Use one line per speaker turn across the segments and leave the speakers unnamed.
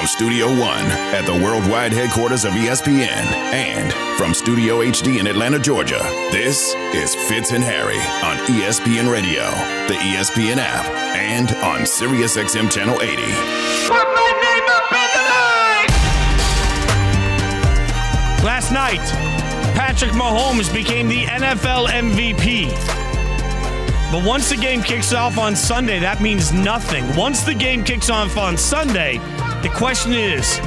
from Studio One at the worldwide headquarters of ESPN and from Studio HD in Atlanta, Georgia, this is Fitz and Harry on ESPN Radio, the ESPN app, and on SiriusXM Channel 80.
Put my name up in the
Last night, Patrick Mahomes became the NFL MVP. But once the game kicks off on Sunday, that means nothing. Once the game kicks off on Sunday, the question is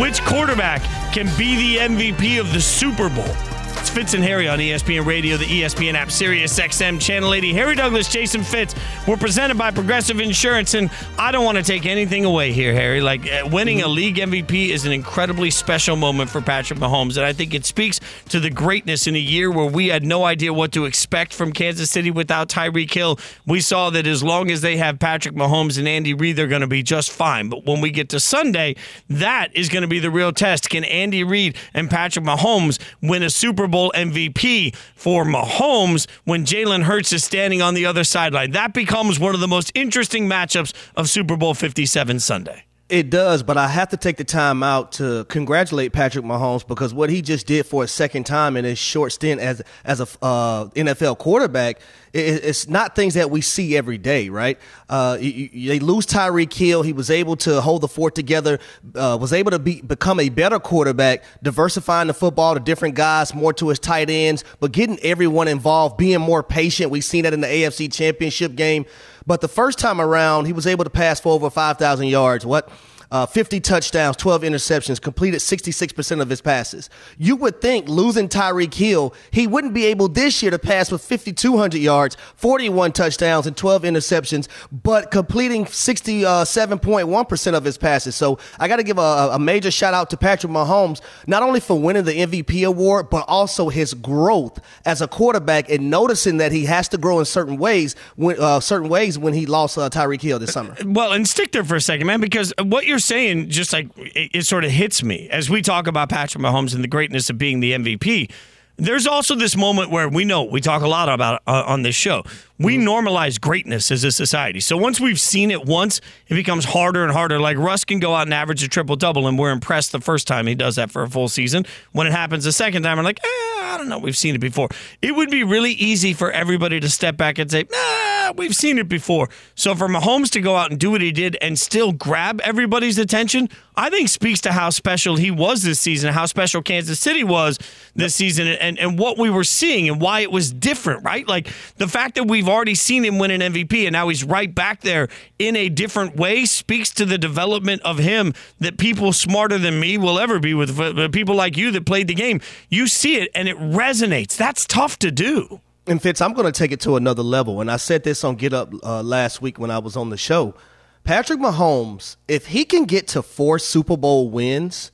which quarterback can be the MVP of the Super Bowl? It's Fitz and Harry on ESPN Radio, the ESPN app, Sirius XM, Channel 80. Harry Douglas, Jason Fitz. We're presented by Progressive Insurance, and I don't want to take anything away here, Harry. Like uh, winning a league MVP is an incredibly special moment for Patrick Mahomes, and I think it speaks to the greatness in a year where we had no idea what to expect from Kansas City without Tyreek Hill. We saw that as long as they have Patrick Mahomes and Andy Reid, they're going to be just fine. But when we get to Sunday, that is going to be the real test. Can Andy Reid and Patrick Mahomes win a Super Bowl MVP for Mahomes when Jalen Hurts is standing on the other sideline? That becomes one of the most interesting matchups of Super Bowl 57 Sunday.
It does, but I have to take the time out to congratulate Patrick Mahomes because what he just did for a second time in his short stint as as a uh, NFL quarterback, it, it's not things that we see every day, right? Uh, you, you, they lose Tyreek Hill. He was able to hold the fort together, uh, was able to be, become a better quarterback, diversifying the football to different guys, more to his tight ends, but getting everyone involved, being more patient. We've seen that in the AFC Championship game. But the first time around, he was able to pass for over 5,000 yards. What? Uh, 50 touchdowns, 12 interceptions, completed 66% of his passes. You would think losing Tyreek Hill, he wouldn't be able this year to pass with 5,200 yards, 41 touchdowns, and 12 interceptions, but completing 67.1% of his passes. So I got to give a, a major shout out to Patrick Mahomes, not only for winning the MVP award, but also his growth as a quarterback and noticing that he has to grow in certain ways, when, uh, certain ways when he lost uh, Tyreek Hill this summer.
Well, and stick there for a second, man, because what you're saying just like it, it sort of hits me as we talk about Patrick Mahomes and the greatness of being the MVP. There's also this moment where we know we talk a lot about uh, on this show. We normalize greatness as a society. So once we've seen it once, it becomes harder and harder. Like Russ can go out and average a triple double, and we're impressed the first time he does that for a full season. When it happens the second time, we're like, eh, I don't know, we've seen it before. It would be really easy for everybody to step back and say, nah, we've seen it before. So for Mahomes to go out and do what he did and still grab everybody's attention, I think speaks to how special he was this season, how special Kansas City was this season, and, and what we were seeing and why it was different, right? Like the fact that we've already seen him win an MVP and now he's right back there in a different way speaks to the development of him that people smarter than me will ever be with people like you that played the game. You see it and it resonates. That's tough to do.
And Fitz, I'm going to take it to another level. And I said this on Get Up uh, last week when I was on the show. Patrick Mahomes, if he can get to four Super Bowl wins,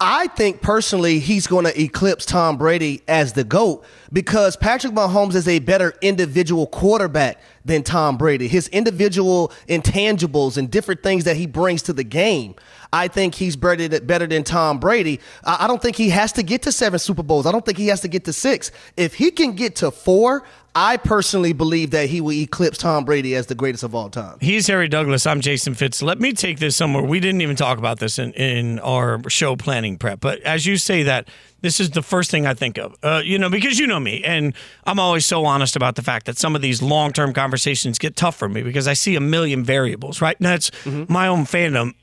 I think personally he's going to eclipse Tom Brady as the GOAT because Patrick Mahomes is a better individual quarterback than Tom Brady. His individual intangibles and different things that he brings to the game. I think he's better, better than Tom Brady. I don't think he has to get to seven Super Bowls. I don't think he has to get to six. If he can get to four, I personally believe that he will eclipse Tom Brady as the greatest of all time.
He's Harry Douglas. I'm Jason Fitz. Let me take this somewhere. We didn't even talk about this in, in our show planning prep, but as you say that, this is the first thing I think of. Uh, you know, because you know me, and I'm always so honest about the fact that some of these long term conversations get tough for me because I see a million variables, right? And that's mm-hmm. my own fandom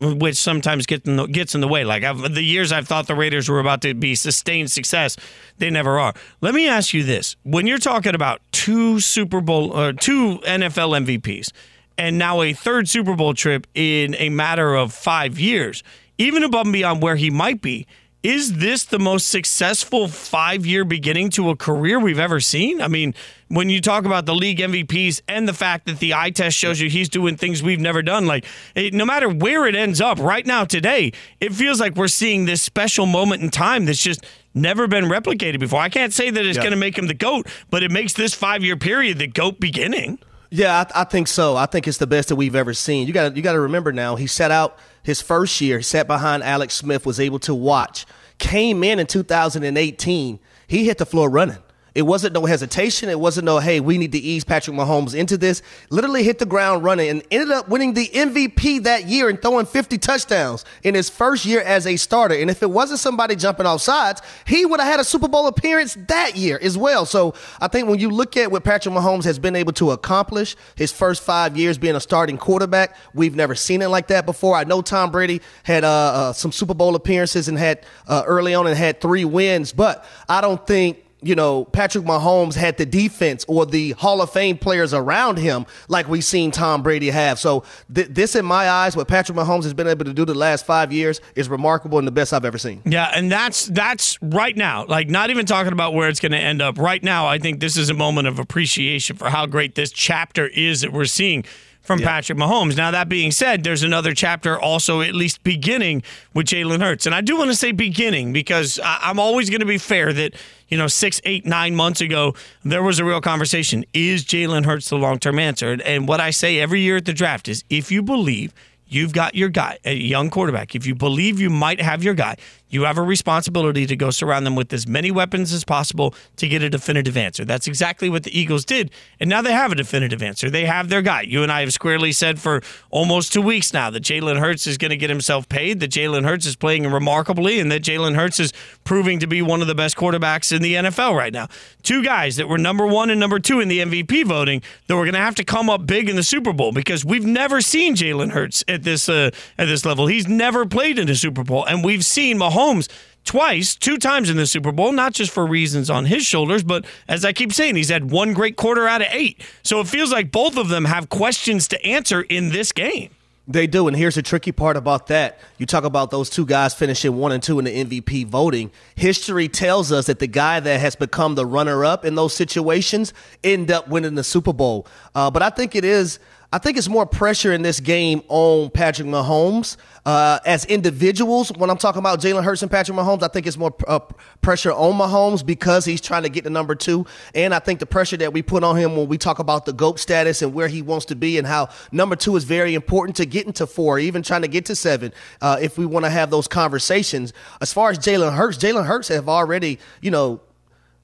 which sometimes gets in the, gets in the way. Like I've, the years I've thought the Raiders were about to be sustained success, they never are. Let me ask you this: When you're talking about two Super Bowl or uh, two NFL MVPs, and now a third Super Bowl trip in a matter of five years, even above and beyond where he might be, is this the most successful five year beginning to a career we've ever seen? I mean, when you talk about the league MVPs and the fact that the eye test shows you he's doing things we've never done, like it, no matter where it ends up right now today, it feels like we're seeing this special moment in time that's just never been replicated before. I can't say that it's yeah. going to make him the GOAT, but it makes this five year period the GOAT beginning.
Yeah, I, I, think so. I think it's the best that we've ever seen. You got you got to remember now. He set out his first year, He sat behind Alex Smith, was able to watch. Came in in 2018, he hit the floor running It wasn't no hesitation. It wasn't no, hey, we need to ease Patrick Mahomes into this. Literally hit the ground running and ended up winning the MVP that year and throwing 50 touchdowns in his first year as a starter. And if it wasn't somebody jumping off sides, he would have had a Super Bowl appearance that year as well. So I think when you look at what Patrick Mahomes has been able to accomplish his first five years being a starting quarterback, we've never seen it like that before. I know Tom Brady had uh, uh, some Super Bowl appearances and had uh, early on and had three wins, but I don't think you know, Patrick Mahomes had the defense or the Hall of Fame players around him like we've seen Tom Brady have. So th- this, in my eyes, what Patrick Mahomes has been able to do the last five years is remarkable and the best I've ever seen.
Yeah, and that's that's right now. Like not even talking about where it's going to end up. Right now, I think this is a moment of appreciation for how great this chapter is that we're seeing from yeah. Patrick Mahomes. Now, that being said, there's another chapter also at least beginning with Jalen Hurts. And I do want to say beginning because I'm always going to be fair that, you know, six, eight, nine months ago, there was a real conversation. Is Jalen Hurts the long term answer? And what I say every year at the draft is if you believe you've got your guy, a young quarterback, if you believe you might have your guy, you have a responsibility to go surround them with as many weapons as possible to get a definitive answer. That's exactly what the Eagles did. And now they have a definitive answer. They have their guy. You and I have squarely said for almost two weeks now that Jalen Hurts is going to get himself paid, that Jalen Hurts is playing remarkably, and that Jalen Hurts is proving to be one of the best quarterbacks in the NFL right now. Two guys that were number one and number two in the MVP voting that were going to have to come up big in the Super Bowl because we've never seen Jalen Hurts at this uh, at this level. He's never played in a Super Bowl, and we've seen Mahomes Mahomes twice, two times in the Super Bowl, not just for reasons on his shoulders, but as I keep saying, he's had one great quarter out of eight. So it feels like both of them have questions to answer in this game.
They do, and here's the tricky part about that. You talk about those two guys finishing one and two in the MVP voting. History tells us that the guy that has become the runner-up in those situations end up winning the Super Bowl. Uh, but I think it is I think it's more pressure in this game on Patrick Mahomes uh, as individuals. When I'm talking about Jalen Hurts and Patrick Mahomes, I think it's more uh, pressure on Mahomes because he's trying to get to number two. And I think the pressure that we put on him when we talk about the GOAT status and where he wants to be and how number two is very important to getting to four, even trying to get to seven, uh, if we want to have those conversations. As far as Jalen Hurts, Jalen Hurts have already, you know,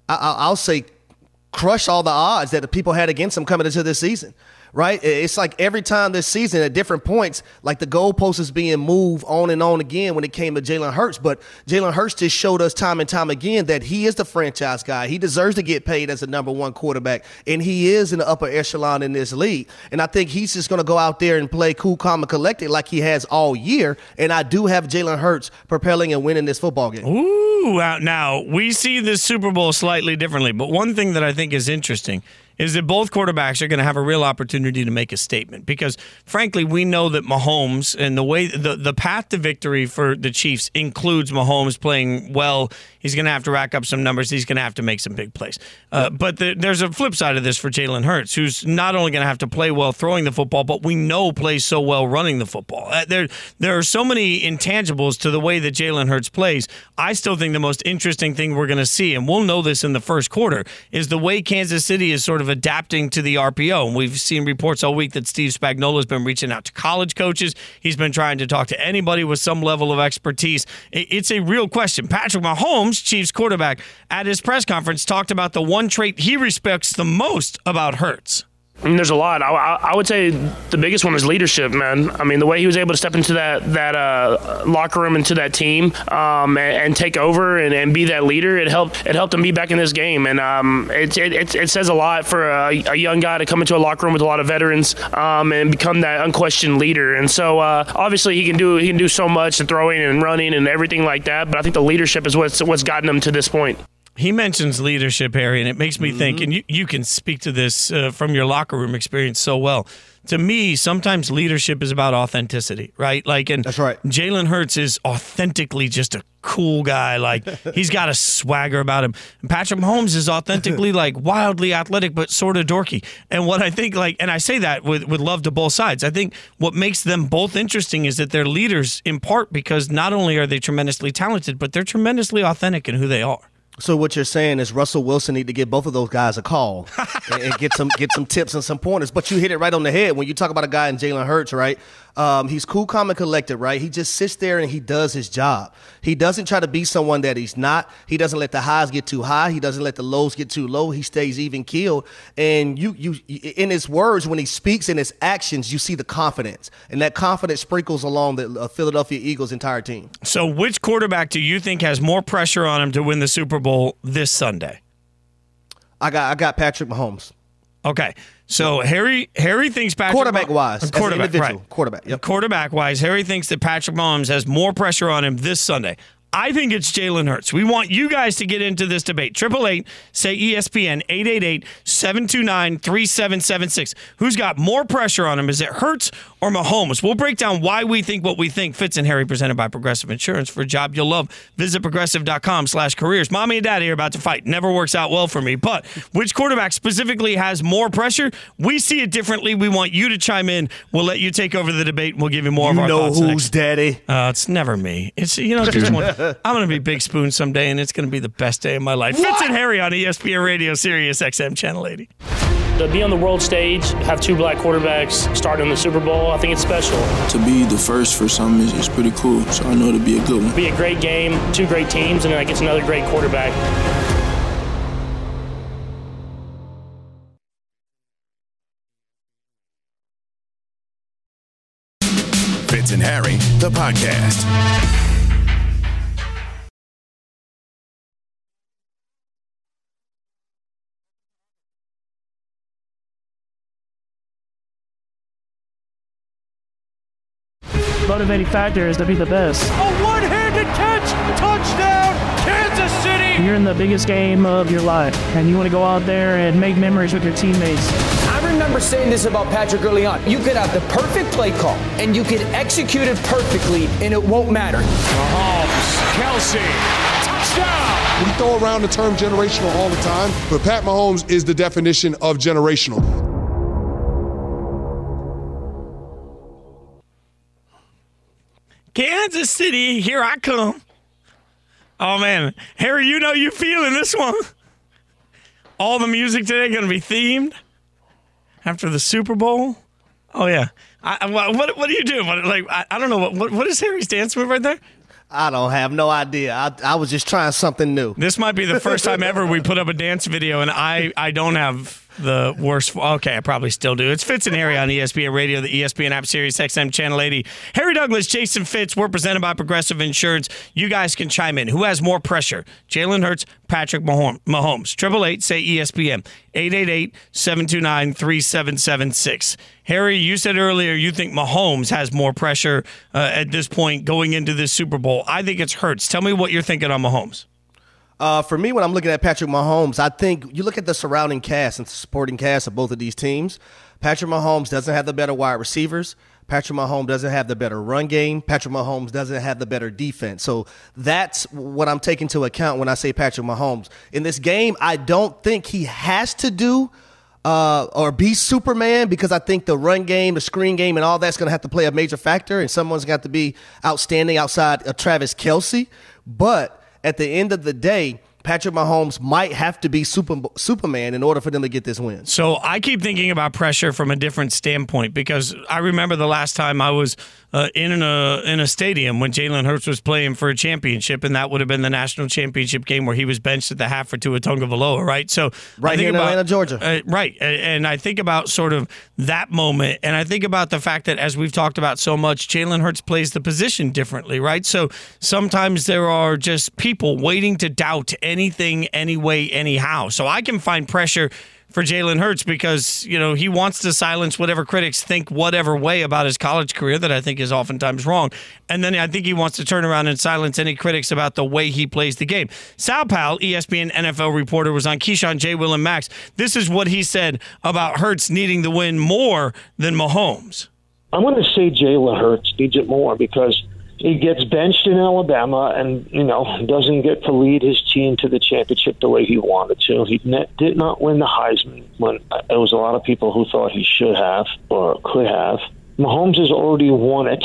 I- I'll say, crush all the odds that the people had against him coming into this season right? It's like every time this season at different points, like the goalpost is being moved on and on again when it came to Jalen Hurts. But Jalen Hurts just showed us time and time again that he is the franchise guy. He deserves to get paid as a number one quarterback, and he is in the upper echelon in this league. And I think he's just going to go out there and play cool, calm, and collected like he has all year. And I do have Jalen Hurts propelling and winning this football game.
Ooh, now we see this Super Bowl slightly differently, but one thing that I think is interesting – is that both quarterbacks are going to have a real opportunity to make a statement because frankly we know that Mahomes and the way the the path to victory for the Chiefs includes Mahomes playing well. He's going to have to rack up some numbers. He's going to have to make some big plays. Uh, but the, there's a flip side of this for Jalen Hurts who's not only going to have to play well throwing the football but we know plays so well running the football. Uh, there there are so many intangibles to the way that Jalen Hurts plays. I still think the most interesting thing we're going to see and we'll know this in the first quarter is the way Kansas City is sort of adapting to the RPO. And we've seen reports all week that Steve Spagnuolo has been reaching out to college coaches. He's been trying to talk to anybody with some level of expertise. It's a real question. Patrick Mahomes, Chiefs quarterback, at his press conference talked about the one trait he respects the most about Hurts.
I mean, there's a lot. I, I, would say the biggest one is leadership, man. I mean, the way he was able to step into that that uh, locker room, into that team, um, and, and, take over and, and, be that leader, it helped. It helped him be back in this game, and um, it, it, it, says a lot for a, a, young guy to come into a locker room with a lot of veterans um, and become that unquestioned leader. And so, uh, obviously, he can do he can do so much and throwing and running and everything like that. But I think the leadership is what's what's gotten him to this point.
He mentions leadership, Harry, and it makes me mm-hmm. think, and you, you can speak to this uh, from your locker room experience so well. To me, sometimes leadership is about authenticity, right? Like, and
that's right.
Jalen Hurts is authentically just a cool guy. Like, he's got a swagger about him. And Patrick Mahomes is authentically like wildly athletic, but sort of dorky. And what I think, like, and I say that with with love to both sides. I think what makes them both interesting is that they're leaders in part because not only are they tremendously talented, but they're tremendously authentic in who they are.
So what you're saying is Russell Wilson need to give both of those guys a call and, and, get some get some tips and some pointers. But you hit it right on the head when you talk about a guy in Jalen Hurts, right? Um, he's cool, calm, and collected, right? He just sits there and he does his job. He doesn't try to be someone that he's not. He doesn't let the highs get too high. He doesn't let the lows get too low. He stays even keeled. And you, you, in his words, when he speaks, in his actions, you see the confidence, and that confidence sprinkles along the uh, Philadelphia Eagles' entire team.
So, which quarterback do you think has more pressure on him to win the Super Bowl this Sunday?
I got, I got Patrick Mahomes.
Okay. So Harry Harry thinks Patrick
quarterback wise,
quarterback
right.
quarterback,
yep.
quarterback wise, Harry thinks that Patrick Mahomes has more pressure on him this Sunday. I think it's Jalen Hurts. We want you guys to get into this debate. Triple eight, say ESPN, 888-729-3776. Who's got more pressure on him? Is it Hurts or Mahomes? We'll break down why we think what we think. Fitz and Harry presented by Progressive Insurance. For a job you'll love, visit progressive.com slash careers. Mommy and daddy are about to fight. Never works out well for me. But which quarterback specifically has more pressure? We see it differently. We want you to chime in. We'll let you take over the debate and we'll give you more
you
of our
know
thoughts
who's
next.
daddy.
Uh, it's never me. It's you know, just one. I'm gonna be Big Spoon someday, and it's gonna be the best day of my life. Fitz and Harry on ESPN Radio, Sirius XM Channel 80.
To be on the world stage, have two black quarterbacks starting the Super Bowl, I think it's special.
To be the first for some is, is pretty cool, so I know it'll be a good one.
Be a great game, two great teams, and then I get another great quarterback.
Fitz and Harry, the podcast.
Motivating factor is to be the best.
A one-handed catch, touchdown, Kansas City.
You're in the biggest game of your life, and you want to go out there and make memories with your teammates.
I remember saying this about Patrick early on. You could have the perfect play call, and you could execute it perfectly, and it won't matter.
Mahomes, Kelce, touchdown.
We throw around the term generational all the time, but Pat Mahomes is the definition of generational.
Kansas City, here I come. Oh man, Harry, you know you feeling this one. All the music today going to be themed after the Super Bowl. Oh yeah. I, I- what what are you doing? What, like I, I don't know what, what what is Harry's dance move right there?
I don't have no idea. I, I was just trying something new.
This might be the first time ever we put up a dance video, and I I don't have the worst. Okay, I probably still do. It's Fitz and Harry on ESPN Radio, the ESPN app, Sirius XM Channel 80. Harry Douglas, Jason Fitz. We're presented by Progressive Insurance. You guys can chime in. Who has more pressure? Jalen Hurts, Patrick Mahomes. Triple eight, say ESPN. 888-729-3776. Harry, you said earlier you think Mahomes has more pressure uh, at this point going into this Super Bowl. I think it's Hurts. Tell me what you're thinking on Mahomes.
Uh, for me, when I'm looking at Patrick Mahomes, I think you look at the surrounding cast and supporting cast of both of these teams. Patrick Mahomes doesn't have the better wide receivers. Patrick Mahomes doesn't have the better run game. Patrick Mahomes doesn't have the better defense. So that's what I'm taking into account when I say Patrick Mahomes. In this game, I don't think he has to do uh, or be Superman because I think the run game, the screen game, and all that's going to have to play a major factor, and someone's got to be outstanding outside of Travis Kelce. But at the end of the day, Patrick Mahomes might have to be super, Superman in order for them to get this win.
So I keep thinking about pressure from a different standpoint because I remember the last time I was uh, in a in a stadium when Jalen Hurts was playing for a championship, and that would have been the national championship game where he was benched at the half for Tua Tagovailoa, right? So I
Right
think
here in
about-
Atlanta, Georgia.
uh, right, and I think about sort of that moment, and I think about the fact that as we've talked about so much, Jalen Hurts plays the position differently, right? So sometimes there are just people waiting to doubt anything, anyway, anyhow. So I can find pressure for Jalen Hurts because you know he wants to silence whatever critics think whatever way about his college career that I think is oftentimes wrong, and then I think he wants to turn around and silence any critics about the way he plays the game. Sal E ESPN NFL reporter, was on Keyshawn J. Will and Max. This is what he said about Hurts needing the win more than Mahomes.
I'm going to say Jalen Hurts needs it more because he gets benched in Alabama and you know doesn't get to lead his team to the championship the way he wanted to. He did not win the Heisman when there was a lot of people who thought he should have or could have. Mahomes has already won it.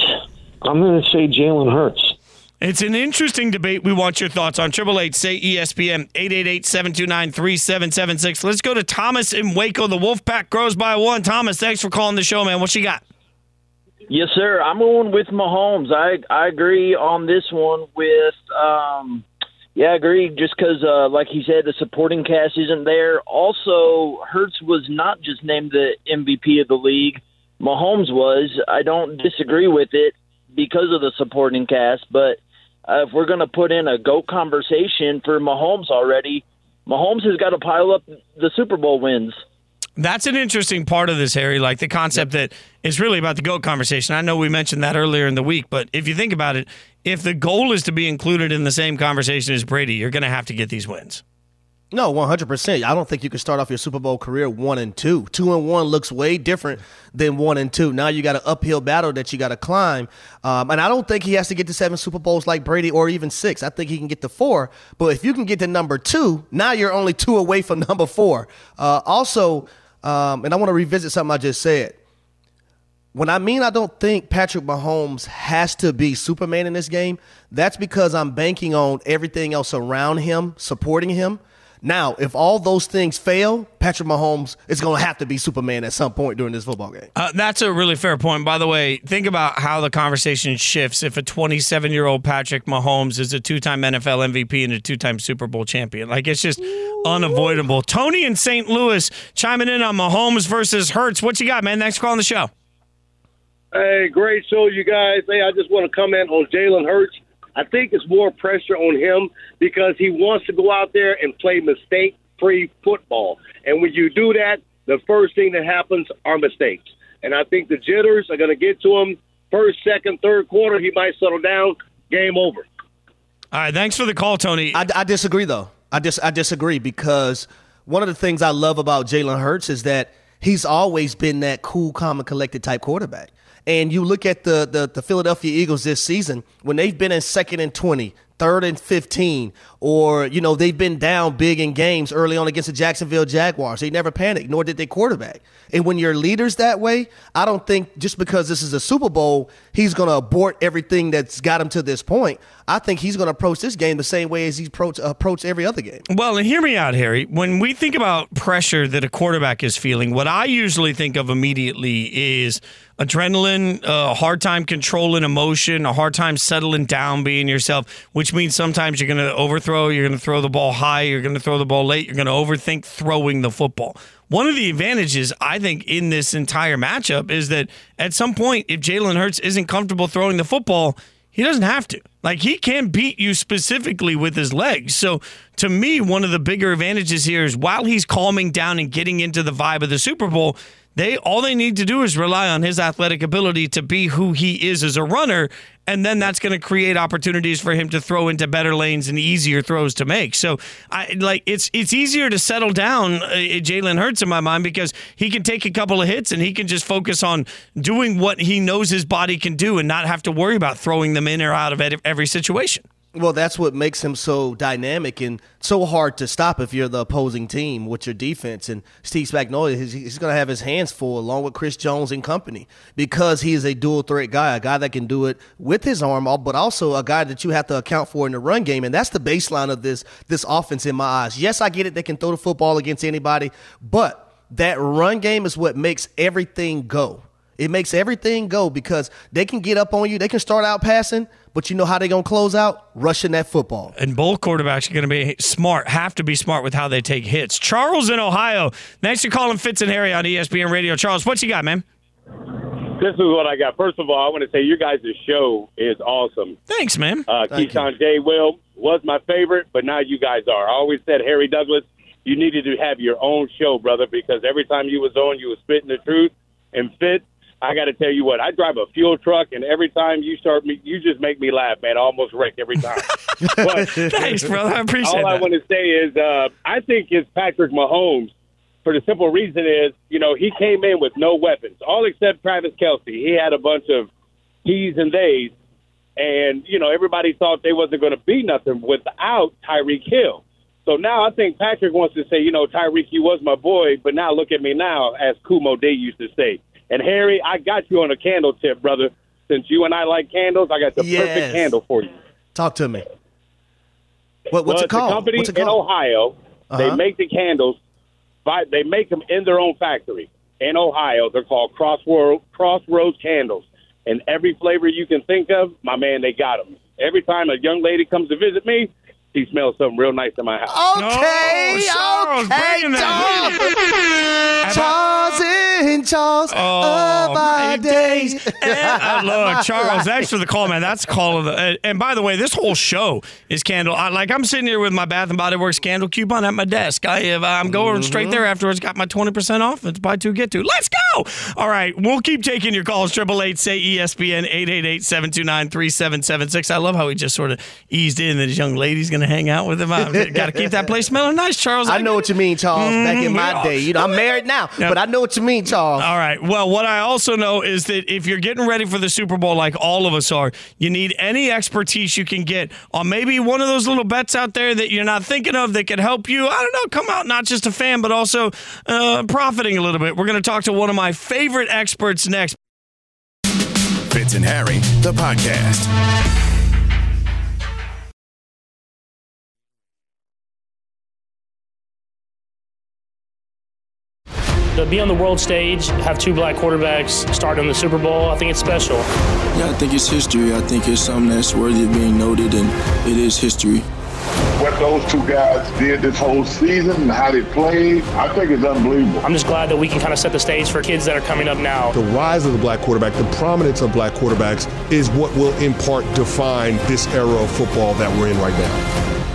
I'm going to say Jalen Hurts.
It's an interesting debate. We want your thoughts on Triple Eight Say ESPN 888-729-3776. Let's go to Thomas in Waco. The Wolfpack grows by one. Thomas, thanks for calling the show, man. What you got?
Yes, sir. I'm going with Mahomes. I I agree on this one with um yeah, I agree. Just because, uh, like he said, the supporting cast isn't there. Also, Hurts was not just named the MVP of the league. Mahomes was. I don't disagree with it because of the supporting cast, but uh, if we're going to put in a GOAT conversation for Mahomes already, Mahomes has got to pile up the Super Bowl wins.
That's an interesting part of this, Harry. Like the concept that it's really about the GOAT conversation. I know we mentioned that earlier in the week, but if you think about it, if the goal is to be included in the same conversation as Brady, you're going to have to get these wins.
No, one hundred percent. I don't think you can start off your Super Bowl career one and two. Two and one looks way different than one and two. Now you got an uphill battle that you got to climb, um, and I don't think he has to get to seven Super Bowls like Brady or even six. I think he can get to four. But if you can get to number two, now you're only two away from number four. Uh, also, um, and I want to revisit something I just said. When I mean I don't think Patrick Mahomes has to be Superman in this game, that's because I'm banking on everything else around him supporting him. Now, if all those things fail, Patrick Mahomes is going to have to be Superman at some point during this football game.
Uh, that's a really fair point. By the way, think about how the conversation shifts if a 27 year old Patrick Mahomes is a two time NFL MVP and a two time Super Bowl champion. Like, it's just unavoidable. Tony in St. Louis chiming in on Mahomes versus Hurts. What you got, man? Thanks for calling the show.
Hey, great show, you guys. Hey, I just want to comment on Jalen Hurts. I think it's more pressure on him because he wants to go out there and play mistake free football. And when you do that, the first thing that happens are mistakes. And I think the jitters are going to get to him first, second, third quarter. He might settle down. Game over.
All right. Thanks for the call, Tony.
I, I disagree, though. I dis- I disagree because one of the things I love about Jalen Hurts is that he's always been that cool, calm, and collected type quarterback. And you look at the, the, the Philadelphia Eagles this season, when they've been in second and 20, third and 15, or, you know, they've been down big in games early on against the Jacksonville Jaguars. They never panicked, nor did their quarterback. And when your leader's that way, I don't think just because this is a Super Bowl, he's going to abort everything that's got him to this point. I think he's going to approach this game the same way as he approach, approach every other game.
Well, and hear me out, Harry. When we think about pressure that a quarterback is feeling, what I usually think of immediately is adrenaline, uh, a hard time controlling emotion, a hard time settling down being yourself, which means sometimes you're going to overthrow, you're going to throw the ball high, you're going to throw the ball late, you're going to overthink throwing the football. One of the advantages, I think, in this entire matchup is that at some point, if Jalen Hurts isn't comfortable throwing the football, he doesn't have to. Like he can beat you specifically with his legs. So to me, one of the bigger advantages here is while he's calming down and getting into the vibe of the Super Bowl, they all they need to do is rely on his athletic ability to be who he is as a runner, and then that's going to create opportunities for him to throw into better lanes and easier throws to make. So, I like it's it's easier to settle down uh, Jalen Hurts in my mind because he can take a couple of hits and he can just focus on doing what he knows his body can do and not have to worry about throwing them in or out of every situation.
Well, that's what makes him so dynamic and so hard to stop if you're the opposing team with your defense. And Steve Spagnuolo, he's, he's going to have his hands full along with Chris Jones and company because he is a dual threat guy, a guy that can do it with his arm, but also a guy that you have to account for in the run game. And that's the baseline of this this offense in my eyes. Yes, I get it; they can throw the football against anybody, but that run game is what makes everything go. It makes everything go because they can get up on you. They can start out passing, but you know how they're going to close out? Rushing that football.
And both quarterbacks are going to be smart, have to be smart with how they take hits. Charles in Ohio. Thanks for calling Fitz and Harry on ESPN Radio. Charles, what you got, man?
This is what I got. First of all, I want to say your guys' show is awesome.
Thanks, man.
Uh, Keyshawn J. Will was my favorite, but now you guys are. I always said, Harry Douglas, you needed to have your own show, brother, because every time you was on, you was spitting the truth. And Fitz, I got to tell you what, I drive a fuel truck, and every time you start me, you just make me laugh, man. I almost wreck every time.
but, Thanks, brother. I appreciate it.
all
that.
I want to say is, uh, I think it's Patrick Mahomes. For the simple reason is, you know, he came in with no weapons, all except Travis Kelce. He had a bunch of he's and theys, and you know, everybody thought they wasn't going to be nothing without Tyreek Hill. So now I think Patrick wants to say, you know, Tyreek, you was my boy, but now look at me now, as Kumo Day used to say. And Harry, I got you on a candle tip, brother. Since you and I like candles, I got the
Yes.
perfect candle for you.
Talk to me. What, what's
well,
it called?
A company
What's it
in? Ohio. They
Uh-huh.
make the candles. By, they make them in their own factory in Ohio. They're called Crossroad, Crossroads Candles. and every flavor you can think of, my man, they got them. Every time a young lady comes to visit me, she smells something real nice in my house.
Okay,
Charles,
okay,
bringing that.
Charles. Charles and Charles
Oh,
of our days.
Uh, look, Charles, thanks for the call, man. That's call of the. uh, and by the way, this whole show is candle. I, like I'm sitting here with my Bath and Body Works candle coupon at my desk. I have, I'm going straight there afterwards. Got my 20 percent off. It's buy two get two. Let's go. All right, we'll keep taking your calls. Triple eight say ESPN 888-729-3776. I love how he just sort of eased in that his young lady's going to hang out with him. Got to keep that place smelling nice, Charles.
I know what you mean, Charles. Back in my
Mhm.
day, you know, I'm married now,
Yeah.
but I know what you mean, Charles.
All right. Well, what I also know is that if you're getting ready for the Super Bowl, like all of us are, you need any expertise you can get on maybe one of those little bets out there that you're not thinking of that could help you. I don't know, come out not just a fan, but also uh, profiting a little bit. We're going to talk to one of my favorite experts next.
Fitz and Harry, the podcast.
To be on the world stage, have two black quarterbacks start in the Super Bowl, I think it's special.
Yeah, I think it's history. I think it's something that's worthy of being noted, and it is history.
What those two guys did this whole season and how they played, I think it's unbelievable.
I'm just glad that we can kind of set the stage for kids that are coming up now.
The rise of the black quarterback, the prominence of black quarterbacks is what will in part define this era of football that we're in right now.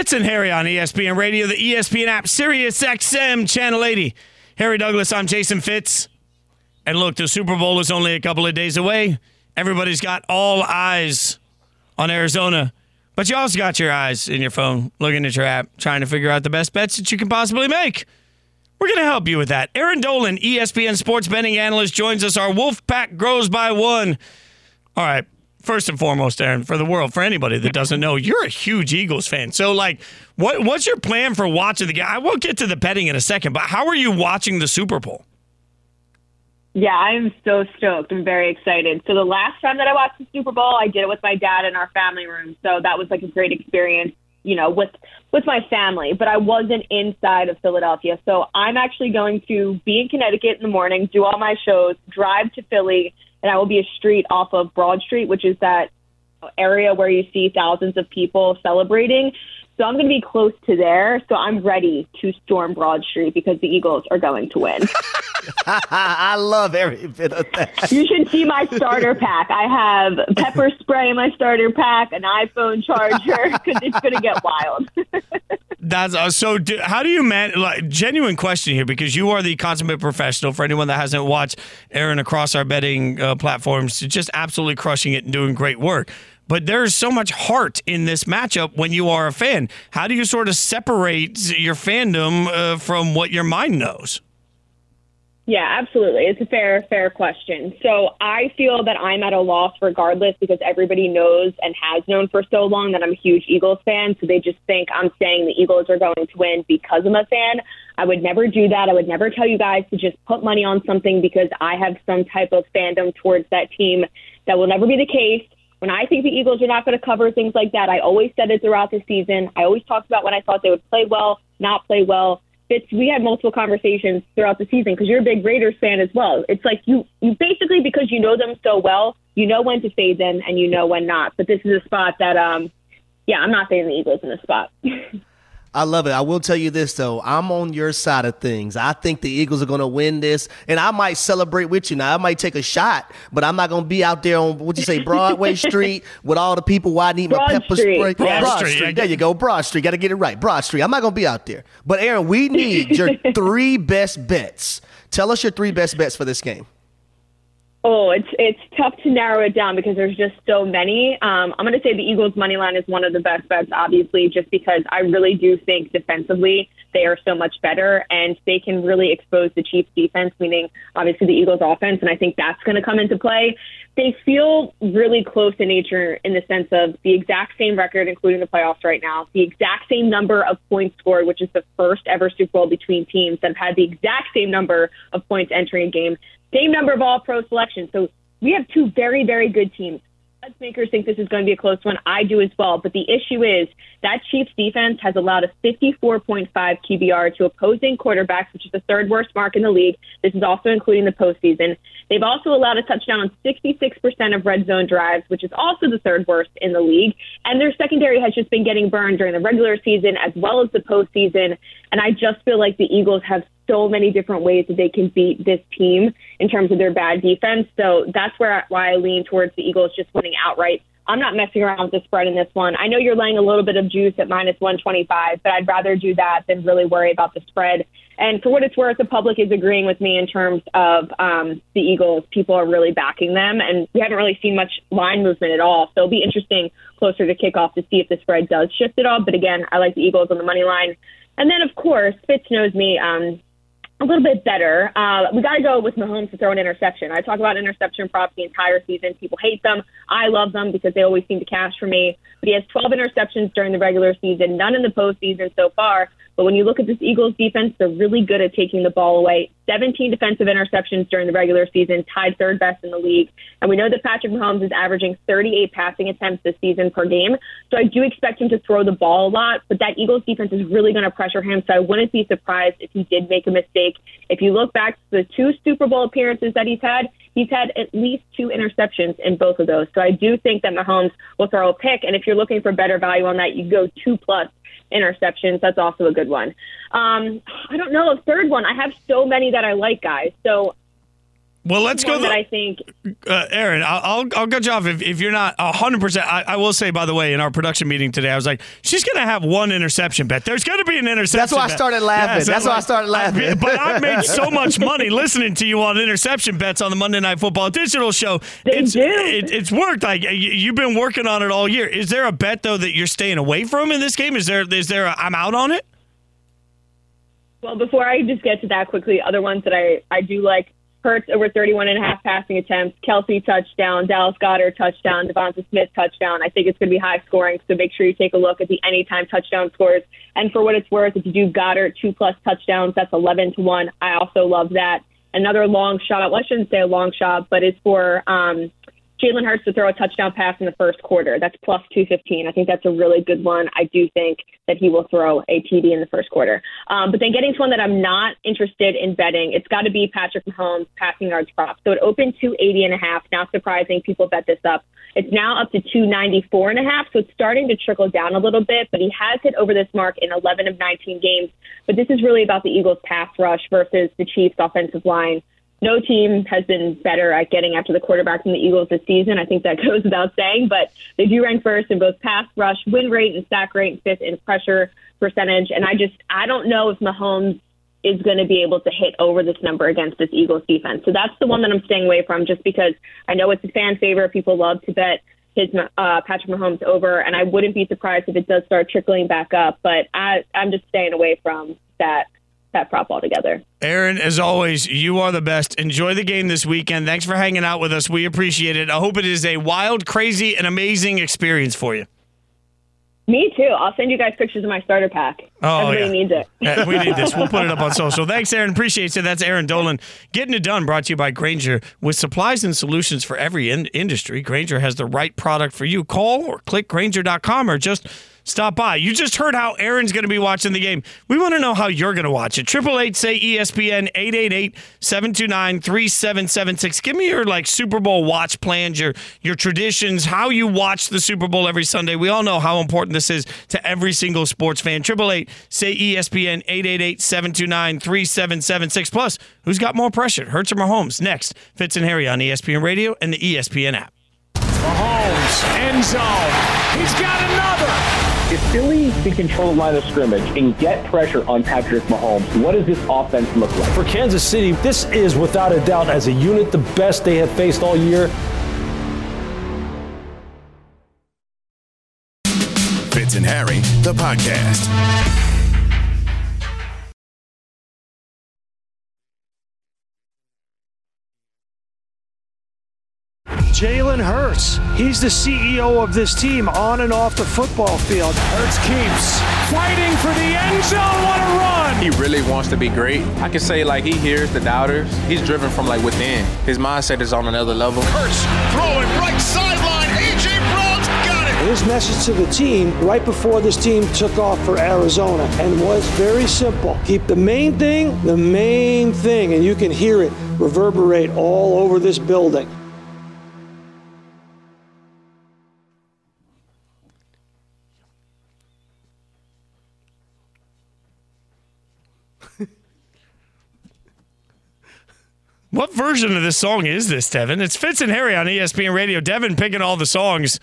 Fitz and Harry on ESPN Radio, the ESPN app, Sirius XM, Channel 80. Harry Douglas, I'm Jason Fitz. And look, the Super Bowl is only a couple of days away. Everybody's got all eyes on Arizona. But you also got your eyes in your phone, looking at your app, trying to figure out the best bets that you can possibly make. We're going to help you with that. Erin Dolan, ESPN sports betting analyst, joins us. Our Wolf Pack grows by one. All right. First and foremost, Erin, for the world, for anybody that doesn't know, you're a huge Eagles fan. So, like, what what's your plan for watching the game? I will get to the betting in a second, but how are you watching the Super Bowl?
Yeah, I'm so stoked. I'm very excited. So the last time that I watched the Super Bowl, I did it with my dad in our family room. So that was like a great experience, you know, with with my family. But I wasn't inside of Philadelphia. So I'm actually going to be in Connecticut in the morning, do all my shows, drive to Philly, and I will be a street off of Broad Street, which is that area where you see thousands of people celebrating. So I'm going to be close to there. So I'm ready to storm Broad Street because the Eagles are going to win.
I love every bit of that.
You should see my starter pack. I have pepper spray in my starter pack, an iPhone charger, because it's going to get wild.
That's uh, so. Do, how do you man? Like, genuine question here, because you are the consummate professional. For anyone that hasn't watched Erin across our betting uh, platforms, just absolutely crushing it and doing great work. But there's so much heart in this matchup when you are a fan. How do you sort of separate your fandom uh, from what your mind knows?
Yeah, absolutely. It's a fair, fair question. So I feel that I'm at a loss regardless because everybody knows and has known for so long that I'm a huge Eagles fan. So they just think I'm saying the Eagles are going to win because I'm a fan. I would never do that. I would never tell you guys to just put money on something because I have some type of fandom towards that team. That will never be the case. When I think the Eagles are not going to cover things like that, I always said it throughout the season. I always talked about when I thought they would play well, not play well. Fitz, we had multiple conversations throughout the season because you're a big Raiders fan as well. It's like you, you basically because you know them so well, you know when to fade them and you know when not. But this is a spot that, um, yeah, I'm not fading the Eagles in this spot.
I love it. I will tell you this though. I'm on your side of things. I think the Eagles are going to win this, and I might celebrate with you. Now I might take a shot, but I'm not going to be out there on what you say Broadway Street with all the people Why I need my pepper
Street.
spray.
Broad Street.
There you go. Broad Street. Got to get it right. Broad Street. I'm not going to be out there. But Erin, we need your three best bets. Tell us your three best bets for this game.
Oh, it's it's tough to narrow it down because there's just so many. Um, I'm going to say the Eagles money line is one of the best bets, obviously, just because I really do think defensively they are so much better and they can really expose the Chiefs defense, meaning obviously the Eagles offense, and I think that's going to come into play. They feel really close in nature in the sense of the exact same record, including the playoffs right now, the exact same number of points scored, which is the first ever Super Bowl between teams that have had the exact same number of points entering a game, same number of all pro selections. So we have two very, very good teams, odds makers think this is going to be a close one. I do as well. But the issue is that Chiefs defense has allowed a 54.5 QBR to opposing quarterbacks, which is the third worst mark in the league. This is also including the postseason. They've also allowed a touchdown on 66% of red zone drives, which is also the third worst in the league. And their secondary has just been getting burned during the regular season as well as the postseason. And I just feel like the Eagles have so many different ways that they can beat this team in terms of their bad defense. So that's where why I lean towards the Eagles just winning outright. I'm not messing around with the spread in this one. I know you're laying a little bit of juice at minus 125, but I'd rather do that than really worry about the spread. And for what it's worth, the public is agreeing with me in terms of um, the Eagles. People are really backing them, and we haven't really seen much line movement at all. So it'll be interesting closer to kickoff to see if the spread does shift at all. But again, I like the Eagles on the money line. And then, of course, Fitz knows me. Um, a little bit better. Uh, we got to go with Mahomes to throw an interception. I talk about interception props the entire season. People hate them. I love them because they always seem to cash for me. But he has 12 interceptions during the regular season, none in the postseason so far. But when you look at this Eagles defense, they're really good at taking the ball away. 17 defensive interceptions during the regular season, tied third best in the league. And we know that Patrick Mahomes is averaging 38 passing attempts this season per game. So I do expect him to throw the ball a lot, but that Eagles defense is really going to pressure him. So I wouldn't be surprised if he did make a mistake. If you look back to the two Super Bowl appearances that he's had, he's had at least two interceptions in both of those. So I do think that Mahomes will throw a pick. And if you're looking for better value on that, you go two plus interceptions. That's also a good one. Um, I don't know a third one. I have so many that I like, guys. So
well, let's go.
That I think,
uh, Erin, I'll, I'll, I'll cut you off if, if you're not hundred percent. I will say, by the way, in our production meeting today, I was like, she's going to have one interception bet. There's going to be an interception.
That's why
bet.
I started laughing.
Yes,
That's
I'm
why I started laughing.
I, but I made so much money listening to you on interception bets on the Monday Night Football digital show.
They
it's,
do.
It, it's worked. Like you, you've been working on it all year. Is there a bet though that you're staying away from in this game? Is there? Is there? A, I'm out on it.
well, before I just get to that quickly, other ones that I I do like. Hurts over 31 and a half passing attempts. Kelce touchdown. Dallas Goedert touchdown. DeVonta Smith touchdown. I think it's going to be high scoring, so make sure you take a look at the anytime touchdown scores. And for what it's worth, if you do Goedert two plus touchdowns, that's 11 to one. I also love that. Another long shot. Well, I shouldn't say a long shot, but it's for um, Jalen Hurts to throw a touchdown pass in the first quarter. That's plus 215. I think that's a really good one. I do think that he will throw a TD in the first quarter. Um, but then getting to one that I'm not interested in betting, it's got to be Patrick Mahomes passing yards prop. So it opened 280 and a half. Now surprising, people bet this up. It's now up to 294 and a half, so it's starting to trickle down a little bit, but he has hit over this mark in 11 of 19 games. But this is really about the Eagles pass rush versus the Chiefs offensive line no team has been better at getting after the quarterback than the Eagles this season. I think that goes without saying, but they do rank first in both pass rush, win rate, and sack rate, fifth in pressure percentage. And I just, I don't know if Mahomes is going to be able to hit over this number against this Eagles defense. So that's the one that I'm staying away from just because I know it's a fan favorite. People love to bet his uh, Patrick Mahomes over, and I wouldn't be surprised if it does start trickling back up. But I, I'm just staying away from that that prop altogether.
Erin, as always, you are the best. Enjoy the game this weekend. Thanks for hanging out with us. We appreciate it. I hope it is a wild, crazy, and amazing experience for you.
Me too. I'll send you guys pictures of my starter pack.
Oh,
Everybody
yeah.
needs it.
Yeah, we need this. We'll put it up on social. Thanks, Erin. Appreciate it. That's Erin Dolan. Getting it done brought to you by Grainger. With supplies and solutions for every in- industry, Grainger has the right product for you. Call or click Grainger.com or just stop by. You just heard how Erin's going to be watching the game. We want to know how you're going to watch it. Triple eight say ESPN 888-729-3776. Give me your like Super Bowl watch plans, your your traditions, how you watch the Super Bowl every Sunday. We all know how important this is to every single sports fan. Triple eight say ESPN 888-729-3776. Plus, who's got more pressure? Hurts or Mahomes? Next, Fitz and Harry on ESPN Radio and the ESPN app.
Mahomes, end zone. He's got another.
If Philly can control the line of scrimmage and get pressure on Patrick Mahomes, what does this offense look like?
For Kansas City, this is without a doubt, as a unit, the best they have faced all year.
Fitz and Harry, the podcast.
Hurts. He's the CEO of this team on and off the football field. Hurts keeps fighting for the end zone. What a run!
He really wants to be great. I can say like he hears the doubters. He's driven from like within. His mindset is on another level.
Hurts throwing right sideline. A.J. Brown's got it.
His message to the team right before this team took off for Arizona and was very simple. Keep the main thing the main thing, and you can hear it reverberate all over this building.
What version of this song is this, Devin? It's Fitz and Harry on ESPN Radio. Devin picking all the songs.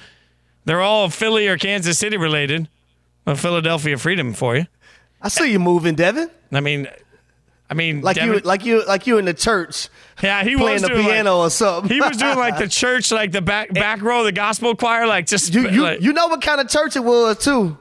They're all Philly or Kansas City related. A Philadelphia Freedom for you.
I see you moving, Devin.
I mean, I mean,
Like
Devin-
you, like you, like you in the church.
Yeah, he was
playing
was
the piano
like,
or something.
He was doing like the church, like the back back row, of the gospel choir, like just
You, you,
like,
you know what kind of church it was too.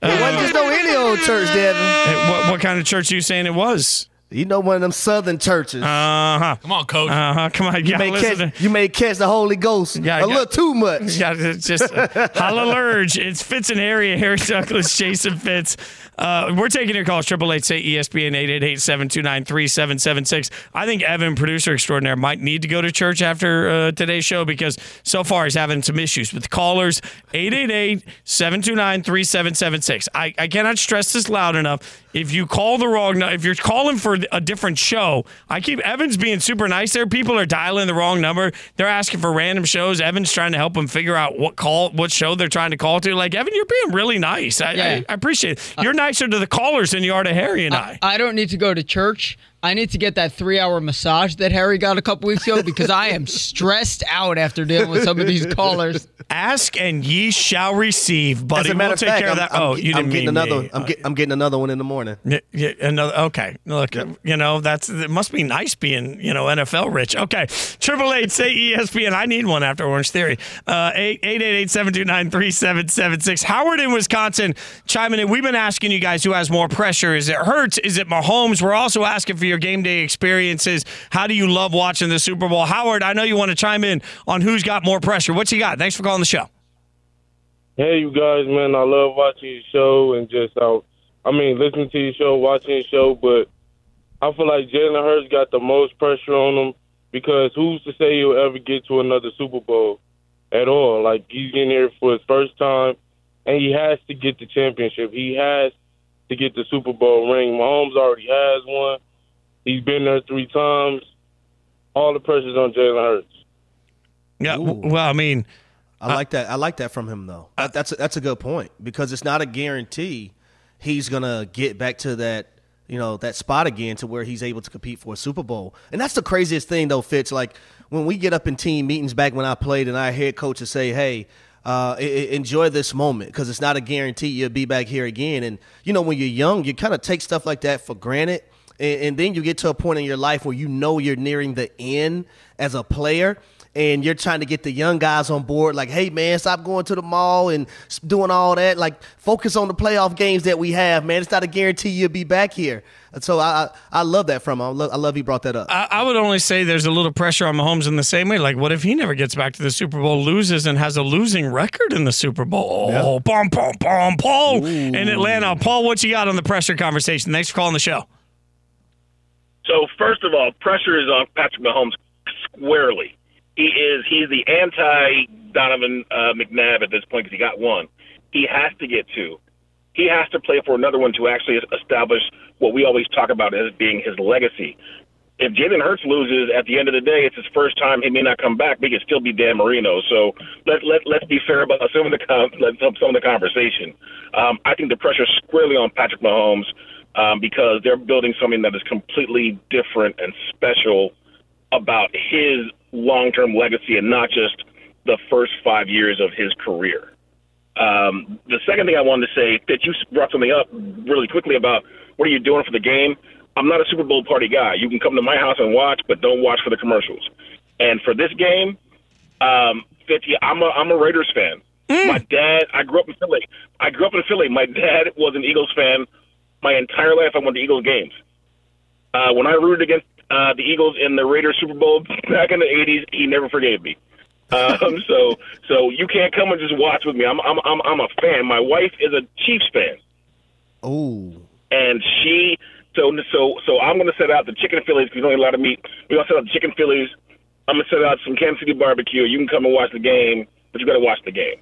It wasn't just no any old church, Devin.
What, what kind of church are you saying it was?
You know one of them southern churches.
Uh huh.
Come on, coach.
Uh huh. Come on.
you
Yeah,
may
listen
catch, you may catch the Holy Ghost
Yeah,
a little too much.
Yeah, it's just hallelujah. It's Fitz and Harry, Harry Douglas, Jason Fitz. Uh, we're taking your calls. Triple eight say ESPN eight eight eight seven two nine three seven seven six. I think Evan, producer extraordinaire, might need to go to church after uh, today's show because so far he's having some issues with callers. 888-729-3776. I, I cannot stress this loud enough. If you call the wrong, nu- if you're calling for a different show, I keep Evan's being super nice there. People are dialing the wrong number. They're asking for random shows. Evan's trying to help them figure out what call, what show they're trying to call to. Like Evan, you're being really nice. I,
Yeah.
I, I appreciate it. You're nicer to the callers than you are to Harry and I.
I don't need to go to church. I need to get that three hour massage that Harry got a couple weeks ago because I am stressed out after dealing with some of these callers.
Ask and ye shall receive, buddy.
As a matter
we'll
of
take
fact,
care
I'm,
that.
I'm,
oh, you
I'm
didn't
getting
mean
another.
me.
I'm, get, I'm getting another one in the morning.
Yeah, yeah, another. Okay, look, you know that's it. Must be nice being you know NFL rich. Okay, triple eight say ESPN. I need one after Orange Theory. Uh, eight eight eight eight seven two nine three seven seven six. Howard in Wisconsin chiming in. We've been asking you guys who has more pressure. Is it Hurts? Is it Mahomes? We're also asking for your game day experiences. How do you love watching the Super Bowl? Howard, I know you want to chime in on who's got more pressure. What you got? Thanks for calling the show.
Hey, you guys, man, I love watching your show and just, uh, I mean, listening to your show, watching your show, but I feel like Jalen Hurts got the most pressure on him because who's to say he'll ever get to another Super Bowl at all? Like, he's getting here for his first time, and he has to get the championship. He has to get the Super Bowl ring. Mahomes already has one. He's been there three times. All the pressure's on Jalen Hurts.
Yeah. w- Well, I mean,
I like that. I like that from him though. That- that's a, that's a good point because it's not a guarantee he's gonna get back to that you know that spot again to where he's able to compete for a Super Bowl. And that's the craziest thing though, Fitz. Like when we get up in team meetings back when I played, and our head coaches say, "Hey." Uh, enjoy this moment because it's not a guarantee you'll be back here again. And you know, when you're young, you kind of take stuff like that for granted, and, and then you get to a point in your life where you know you're nearing the end as a player, and you're trying to get the young guys on board like hey man stop going to the mall and doing all that like focus on the playoff games that we have man it's not a guarantee you'll be back here and so i i, I love that from him I love, I love he brought that up
I, I would only say there's a little pressure on Mahomes in the same way. Like, what if he never gets back to the Super Bowl, loses, and has a losing record in the Super Bowl? Oh, bum, bum, bum, Paul in Atlanta. Paul, what you got on the pressure conversation? Thanks for calling the show.
So first of all, pressure is on Patrick Mahomes squarely. He is he's the anti Donovan uh, McNabb at this point because he got one. He has to get two. He has to play for another one to actually establish what we always talk about as being his legacy. If Jalen Hurts loses at the end of the day, it's his first time. He may not come back, but he could still be Dan Marino. So let let let's be fair about some of the let- some of the conversation. Um, I think the pressure squarely on Patrick Mahomes um, because they're building something that is completely different and special about his long-term legacy and not just the first five years of his career. Um, the second thing I wanted to say, that you brought something up really quickly about what are you doing for the game. I'm not a Super Bowl party guy. You can come to my house and watch, but don't watch for the commercials. And for this game, um, 50, I'm a I'm a Raiders fan. My dad, I grew up in Philly. I grew up in Philly. My dad was an Eagles fan. My entire life, I went to Eagles games. Uh, when I rooted against uh, the Eagles in the Raiders Super Bowl back in the '80s, he never forgave me. Um, so, so you can't come and just watch with me. I'm, I'm, I'm, I'm a fan. My wife is a Chiefs fan,
oh
and she, so, so, so I'm going to set out the chicken Phillies because there's only a lot of meat. We're going to set out the chicken Phillies. I'm going to set out some Kansas City barbecue. You can come and watch the game, but you got to watch the game.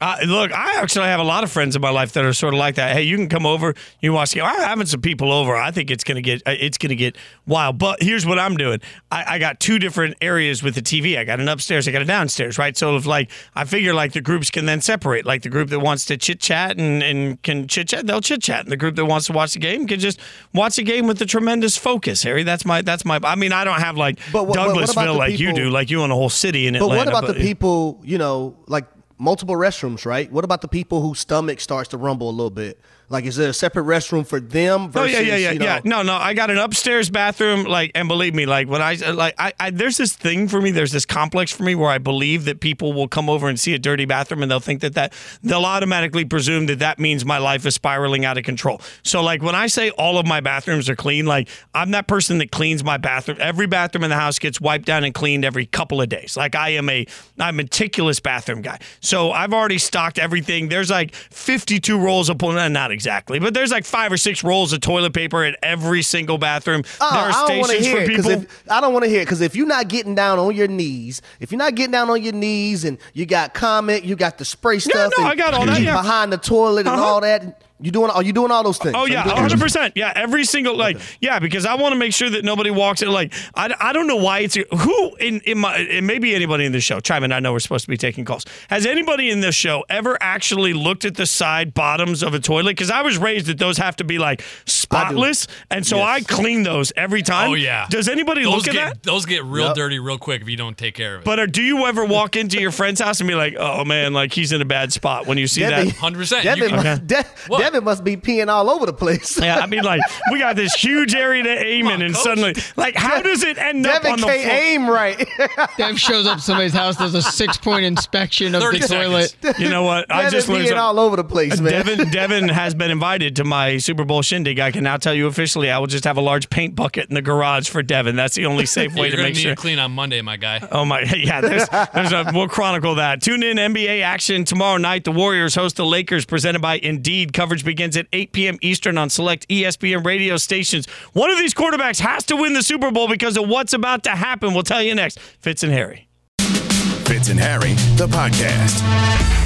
Uh, look, I actually have a lot of friends in my life that are sort of like that. Hey, you can come over, you watch the game. I'm having some people over. I think it's gonna get uh, it's gonna get wild. But here's what I'm doing. I, I got two different areas with the TV. I got an upstairs, I got a downstairs, right? So if like I figure like the groups can then separate. Like the group that wants to chit chat and, and can chit chat, they'll chit chat. And the group that wants to watch the game can just watch the game with a tremendous focus. Harry, that's my that's my. I mean, I don't have like
But what- what- what
Douglasville
the
like you do, like you own a whole city in
But
Atlanta.
But what about the people, you know, like multiple restrooms, right? What about the people whose stomach starts to rumble a little bit? Like, is there a separate restroom for them
Oh yeah, yeah, yeah,
you know,
yeah. No, no. I got an upstairs bathroom. Like, and believe me, like when I uh, like, I, I there's this thing for me. There's this complex for me where I believe that people will come over and see a dirty bathroom and they'll think that that they'll automatically presume that that means my life is spiraling out of control. So like when I say all of my bathrooms are clean, like I'm that person that cleans my bathroom. Every bathroom in the house gets wiped down and cleaned every couple of days. Like I am a I'm a meticulous bathroom guy. So I've already stocked everything. There's like 52 rolls of not exactly, but there's like five or six rolls of toilet paper in every single bathroom.
Oh,
there are
I don't want to
stations
hear
for
it because
people.
if I don't want to hear it because if you're not getting down on your knees, if you're not getting down on your knees and you got comment, you got the spray stuff,
no,
and
I got all that, yeah.
behind the toilet and
Uh-huh.
all that. You doing? Are you doing all those things?
Oh yeah,
doing-
hundred percent. Yeah, every single like yeah, because I want to make sure that nobody walks in. Like I, I don't know why it's who in in my and maybe anybody in this show. Chime in. I know we're supposed to be taking calls. Has anybody in this show ever actually looked at the side bottoms of a toilet? Because I was raised that those have to be like spotless, and so I clean those every time.
Oh yeah.
Does anybody
those
look at that?
Those get real
Yep.
dirty real quick if you don't take care of it.
But uh, do you ever walk into your friend's house and be like, "Oh man, like he's in a bad spot" when you see
Devin-
that?
Hundred percent.
Devin,
Okay.
must, De- Devin must be peeing all over the place.
Yeah, I mean, like we got this huge area to aim in, and suddenly, like, how does it end up on the
can't
floor?
aim right.
Dev shows up somebody's house, does a six point inspection of the
30
toilet.
You know what? I just learned
peeing
something.
all over the place, man.
Devin, Devin has been invited to my Super Bowl shindig. I can now tell you officially, I will just have a large paint bucket in the garage for Devin. That's the only safe way to
gonna
make
need
sure.
to clean on Monday, my guy.
Oh my, yeah. There's, there's a. We'll chronicle that. Tune in NBA action tomorrow night. The Warriors host the Lakers, presented by Indeed. Coverage begins at 8 p.m. Eastern on select ESPN radio stations. One of these quarterbacks has to win the Super Bowl because of what's about to happen. We'll tell you next. Fitz and Harry.
Fitz and Harry, the podcast.